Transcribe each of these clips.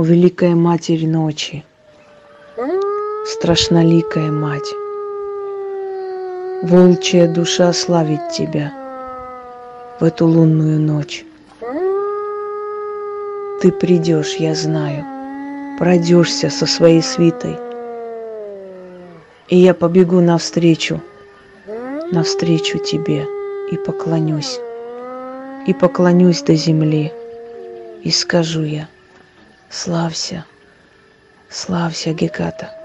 О великая Матерь ночи, страшноликая Мать, волчья душа славит Тебя в эту лунную ночь. Ты придешь, я знаю, пройдешься со своей свитой, и я побегу навстречу, навстречу Тебе и поклонюсь, и поклонюсь до земли, и скажу я – Славься, славься, Геката.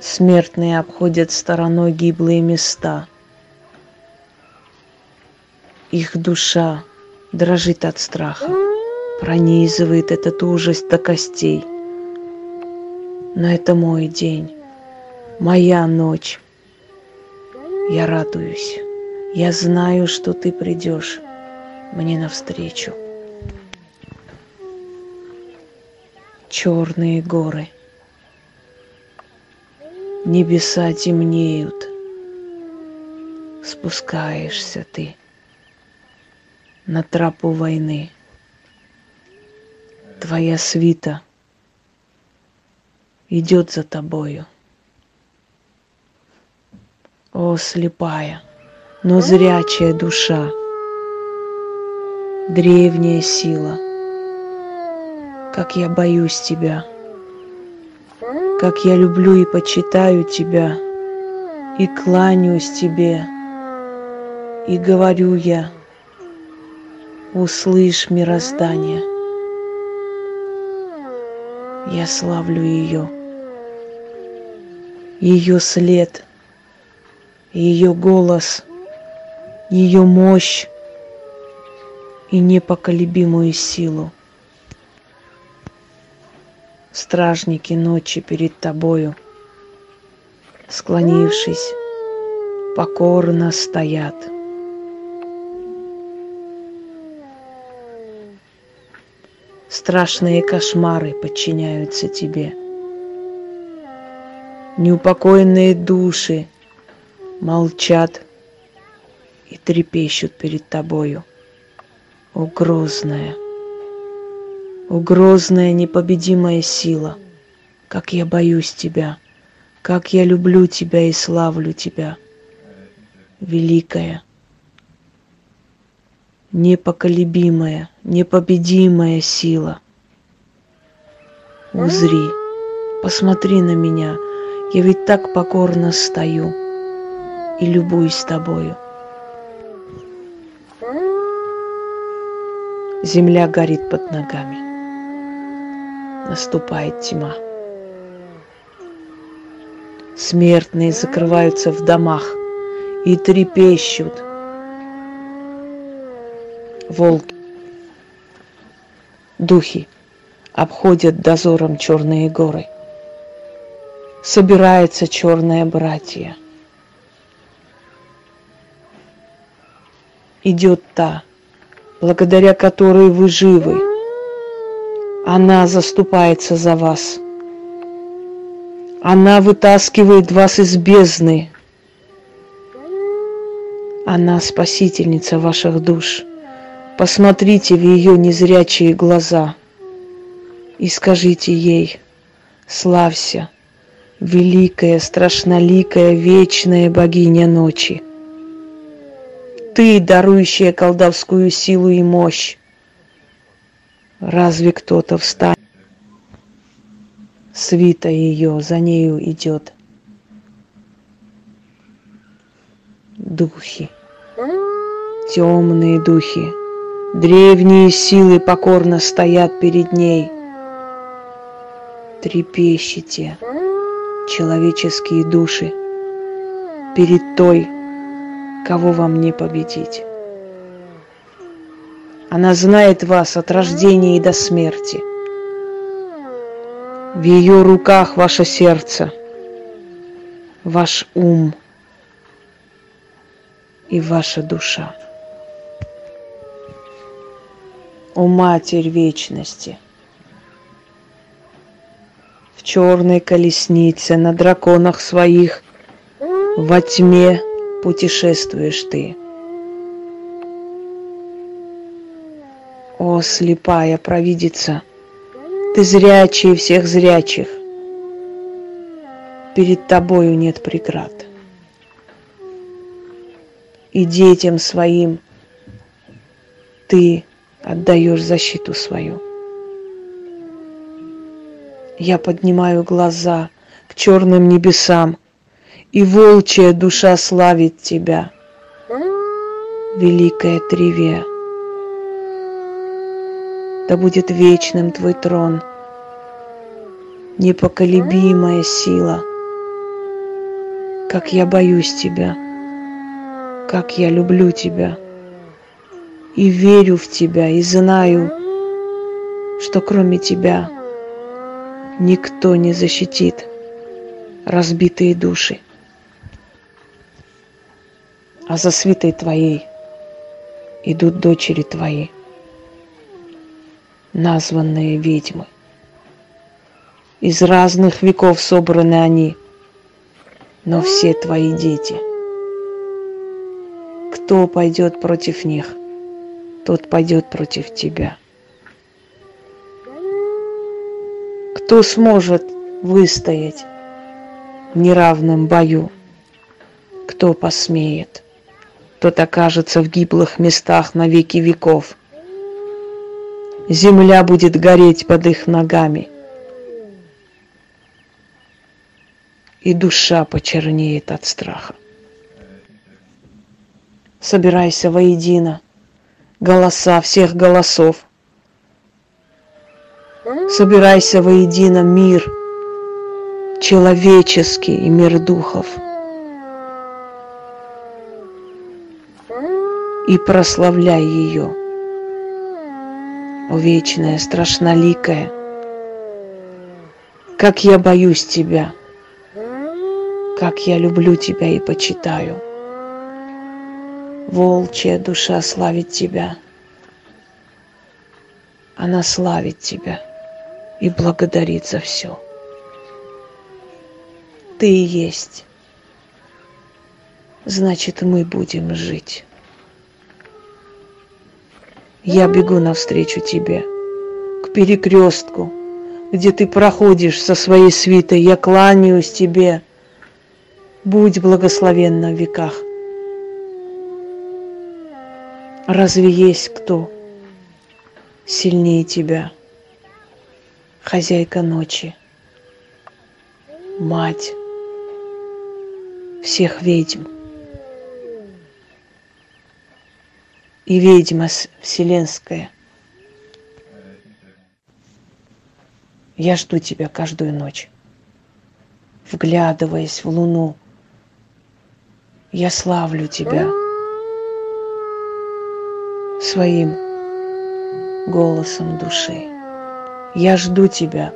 Смертные обходят стороной гиблые места. Их душа дрожит от страха, пронизывает этот ужас до костей. Но это мой день, моя ночь. Я радуюсь. Я знаю, что ты придешь мне навстречу. Черные горы. Небеса темнеют, спускаешься ты на тропу войны. Твоя свита идет за тобою. О, слепая, но зрячая душа, древняя сила — как я боюсь тебя, как я люблю и почитаю тебя, и кланяюсь тебе, и говорю я, услышь мироздание. Я славлю ее, ее след, ее голос, ее мощь и непоколебимую силу стражники ночи перед тобою, склонившись, покорно стоят. Страшные кошмары подчиняются тебе. Неупокоенные души молчат и трепещут перед тобою. О! О, грозная непобедимая сила, как я боюсь тебя, как я люблю тебя и славлю тебя, великая, непоколебимая, непобедимая сила. Узри, посмотри на меня, я ведь так покорно стою и любуюсь тобою. Земля горит под ногами наступает тьма. Смертные закрываются в домах и трепещут. Волки, духи обходят дозором черные горы. Собирается черное братья. Идет та, благодаря которой вы живы, она заступается за вас. Она вытаскивает вас из бездны. Она спасительница ваших душ. Посмотрите в ее незрячие глаза и скажите ей, славься, великая, страшноликая, вечная богиня ночи. Ты, дарующая колдовскую силу и мощь, Разве кто-то встанет? Свита ее за нею идет. Духи, темные духи, древние силы покорно стоят перед ней. Трепещите, человеческие души, перед той, кого вам не победить. Она знает вас от рождения и до смерти. В ее руках ваше сердце, ваш ум и ваша душа. О Матерь Вечности! В черной колеснице на драконах своих во тьме путешествуешь ты – Слепая провидица, ты зрячий всех зрячих. Перед тобою нет преград. И детям своим ты отдаешь защиту свою. Я поднимаю глаза к черным небесам, и волчья душа славит тебя, великая Тривия. Да будет вечным твой трон, непоколебимая сила. Как я боюсь тебя, как я люблю тебя и верю в тебя, и знаю, что кроме тебя никто не защитит разбитые души. А за свитой твоей идут дочери твои, названные ведьмы. Из разных веков собраны они, но все твои дети. Кто пойдет против них, тот пойдет против тебя. Кто сможет выстоять в неравном бою? Кто посмеет? Тот окажется в гиблых местах на веки веков. Земля будет гореть под их ногами. И душа почернеет от страха. Собирайся воедино, голоса всех голосов – Собирайся воедино мир человеческий и мир духов. И прославляй ее, о вечная, страшноликая, как я боюсь тебя, как я люблю тебя и почитаю. Волчья душа славит тебя. Она славит тебя и благодарит за все. Ты и есть. Значит, мы будем жить. Я бегу навстречу тебе, к перекрестку, где ты проходишь со своей свитой. Я кланяюсь тебе. Будь благословенна в веках. Разве есть кто сильнее тебя? хозяйка ночи, мать всех ведьм и ведьма вселенская. Я жду тебя каждую ночь, вглядываясь в луну. Я славлю тебя своим голосом души. Я жду тебя.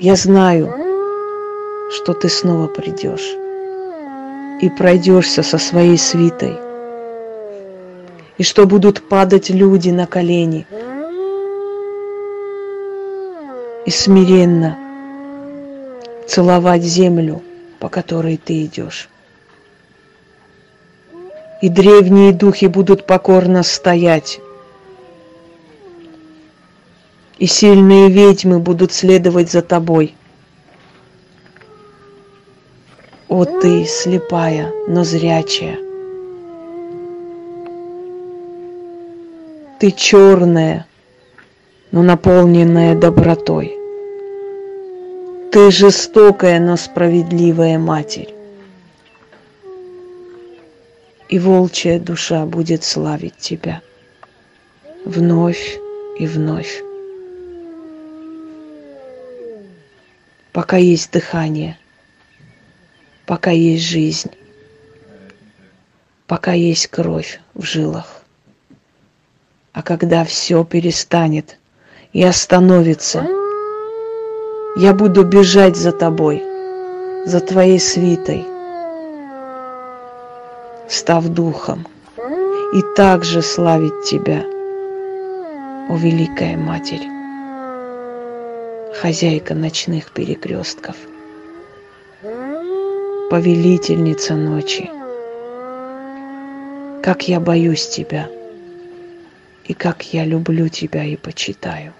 Я знаю, что ты снова придешь и пройдешься со своей свитой. И что будут падать люди на колени и смиренно целовать землю, по которой ты идешь. И древние духи будут покорно стоять и сильные ведьмы будут следовать за тобой. О ты, слепая, но зрячая. Ты черная, но наполненная добротой. Ты жестокая, но справедливая матерь. И волчья душа будет славить тебя вновь и вновь. пока есть дыхание, пока есть жизнь, пока есть кровь в жилах. А когда все перестанет и остановится, я буду бежать за тобой, за твоей свитой, став духом, и также славить тебя, о Великая Матерь хозяйка ночных перекрестков, повелительница ночи. Как я боюсь тебя и как я люблю тебя и почитаю.